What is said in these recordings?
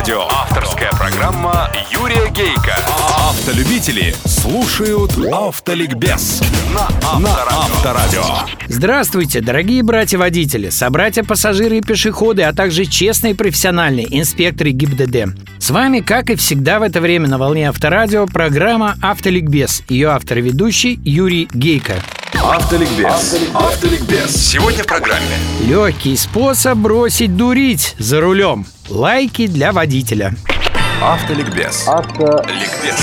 Авторадио. Авторская программа Юрия Гейка. Автолюбители слушают Автоликбез на Авторадио. Здравствуйте, дорогие братья-водители, собратья-пассажиры и пешеходы, а также честные профессиональные инспекторы ГИБДД. С вами, как и всегда в это время на волне Авторадио, программа «Автоликбез». Ее автор и ведущий Юрий Гейко. Автоликбез. Автоликбез. Сегодня в программе. Легкий способ бросить дурить за рулем. Лайки для водителя. Автоликбез. Автоликбез.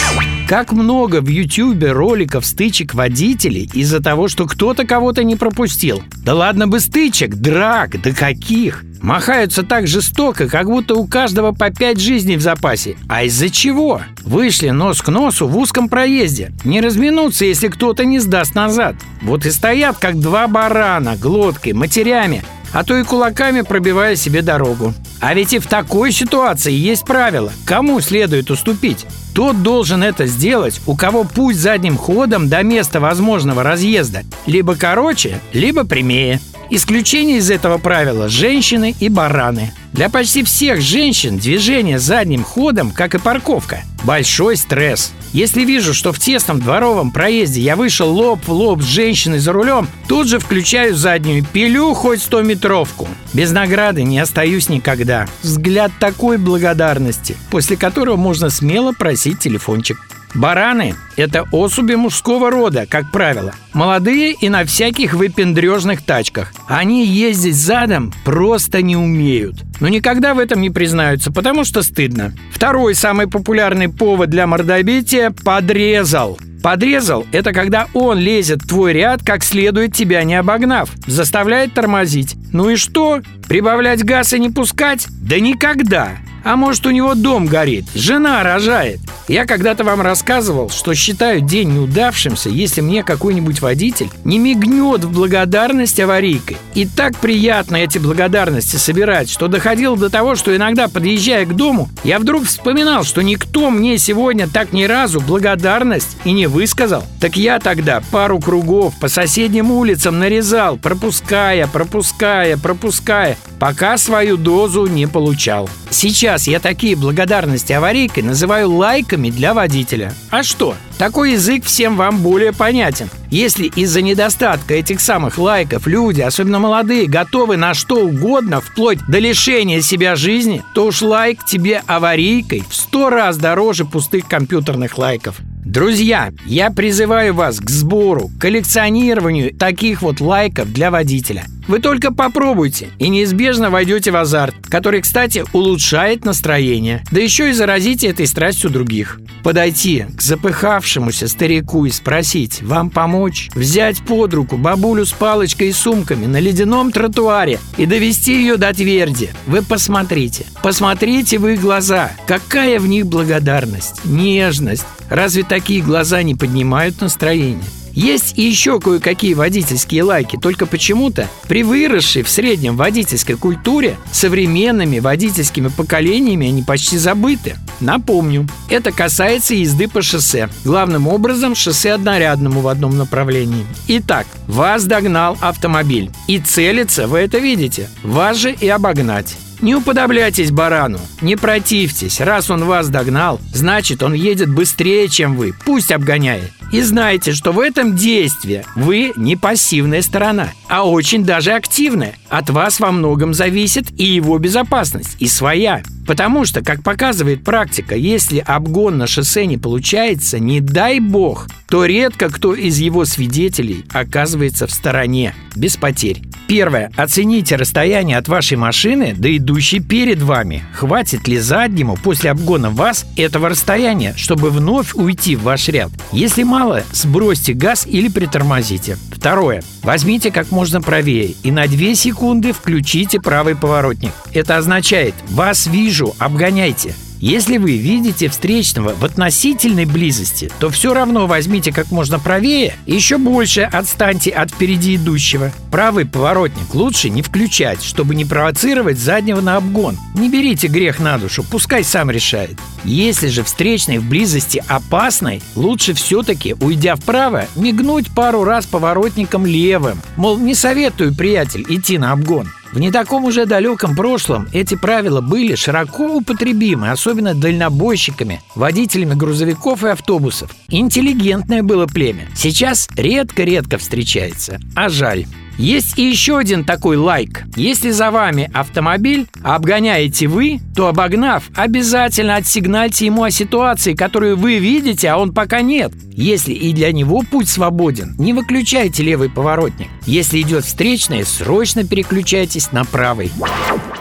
Как много в Ютьюбе роликов стычек водителей из-за того, что кто-то кого-то не пропустил. Да ладно бы стычек, драк, да каких. Махаются так жестоко, как будто у каждого по пять жизней в запасе. А из-за чего? Вышли нос к носу в узком проезде. Не разминуться, если кто-то не сдаст назад. Вот и стоят, как два барана, глоткой, матерями, а то и кулаками пробивая себе дорогу. А ведь и в такой ситуации есть правило, кому следует уступить. Тот должен это сделать, у кого путь задним ходом до места возможного разъезда либо короче, либо прямее. Исключение из этого правила – женщины и бараны. Для почти всех женщин движение задним ходом, как и парковка, большой стресс. Если вижу, что в тесном дворовом проезде я вышел лоб в лоб с женщиной за рулем, тут же включаю заднюю, пилю хоть 100-метровку. Без награды не остаюсь никогда. Взгляд такой благодарности, после которого можно смело просить телефончик. Бараны – это особи мужского рода, как правило. Молодые и на всяких выпендрежных тачках. Они ездить задом просто не умеют. Но никогда в этом не признаются, потому что стыдно. Второй самый популярный повод для мордобития – подрезал. Подрезал – это когда он лезет в твой ряд, как следует тебя не обогнав, заставляет тормозить. Ну и что? Прибавлять газ и не пускать? Да никогда! А может, у него дом горит, жена рожает. Я когда-то вам рассказывал, что считаю день неудавшимся, если мне какой-нибудь водитель не мигнет в благодарность аварийкой. И так приятно эти благодарности собирать, что доходило до того, что иногда, подъезжая к дому, я вдруг вспоминал, что никто мне сегодня так ни разу благодарность и не высказал. Так я тогда пару кругов по соседним улицам нарезал, пропуская, пропуская, пропуская, пока свою дозу не получал. Сейчас я такие благодарности аварийкой называю лайками для водителя. А что? Такой язык всем вам более понятен. Если из-за недостатка этих самых лайков люди, особенно молодые, готовы на что угодно, вплоть до лишения себя жизни, то уж лайк тебе аварийкой в сто раз дороже пустых компьютерных лайков. Друзья, я призываю вас к сбору, коллекционированию таких вот лайков для водителя. Вы только попробуйте и неизбежно войдете в азарт, который, кстати, улучшает настроение. Да еще и заразите этой страстью других. Подойти к запыхавшемуся старику и спросить, вам помочь? Взять под руку бабулю с палочкой и сумками на ледяном тротуаре и довести ее до тверди. Вы посмотрите, посмотрите в их глаза. Какая в них благодарность, нежность. Разве такие глаза не поднимают настроение? Есть еще кое-какие водительские лайки, только почему-то при выросшей в среднем водительской культуре современными водительскими поколениями они почти забыты. Напомню, это касается езды по шоссе, главным образом шоссе однорядному в одном направлении. Итак, вас догнал автомобиль, и целится, вы это видите, вас же и обогнать. Не уподобляйтесь барану, не противьтесь. Раз он вас догнал, значит, он едет быстрее, чем вы. Пусть обгоняет. И знайте, что в этом действии вы не пассивная сторона, а очень даже активная. От вас во многом зависит и его безопасность, и своя. Потому что, как показывает практика, если обгон на шоссе не получается, не дай бог, то редко кто из его свидетелей оказывается в стороне, без потерь. Первое. Оцените расстояние от вашей машины до идущей перед вами. Хватит ли заднему после обгона вас этого расстояния, чтобы вновь уйти в ваш ряд? Если мало, сбросьте газ или притормозите. Второе. Возьмите как можно правее и на 2 секунды включите правый поворотник. Это означает «вас вижу, обгоняйте». Если вы видите встречного в относительной близости, то все равно возьмите как можно правее и еще больше отстаньте от впереди идущего. Правый поворотник лучше не включать, чтобы не провоцировать заднего на обгон. Не берите грех на душу, пускай сам решает. Если же встречный в близости опасный, лучше все-таки, уйдя вправо, мигнуть пару раз поворотником левым. Мол, не советую, приятель, идти на обгон. В не таком уже далеком прошлом эти правила были широко употребимы, особенно дальнобойщиками, водителями грузовиков и автобусов. Интеллигентное было племя. Сейчас редко-редко встречается, а жаль. Есть и еще один такой лайк. Если за вами автомобиль, а обгоняете вы, то обогнав, обязательно отсигнальте ему о ситуации, которую вы видите, а он пока нет. Если и для него путь свободен, не выключайте левый поворотник. Если идет встречный, срочно переключайтесь на правый.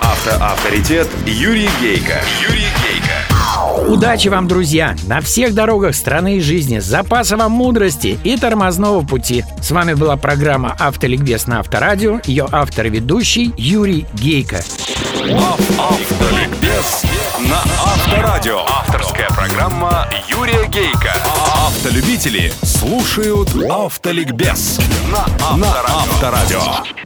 Автоавторитет Юрий Гейко. Юрий. Удачи вам, друзья, на всех дорогах страны и жизни, запаса вам мудрости и тормозного пути. С вами была программа «Автоликбез» на Авторадио, ее автор и ведущий Юрий Гейко. Автоликбез на Авторадио. Авторская программа Юрия Гейка. Автолюбители слушают Автоликбез на Авторадио.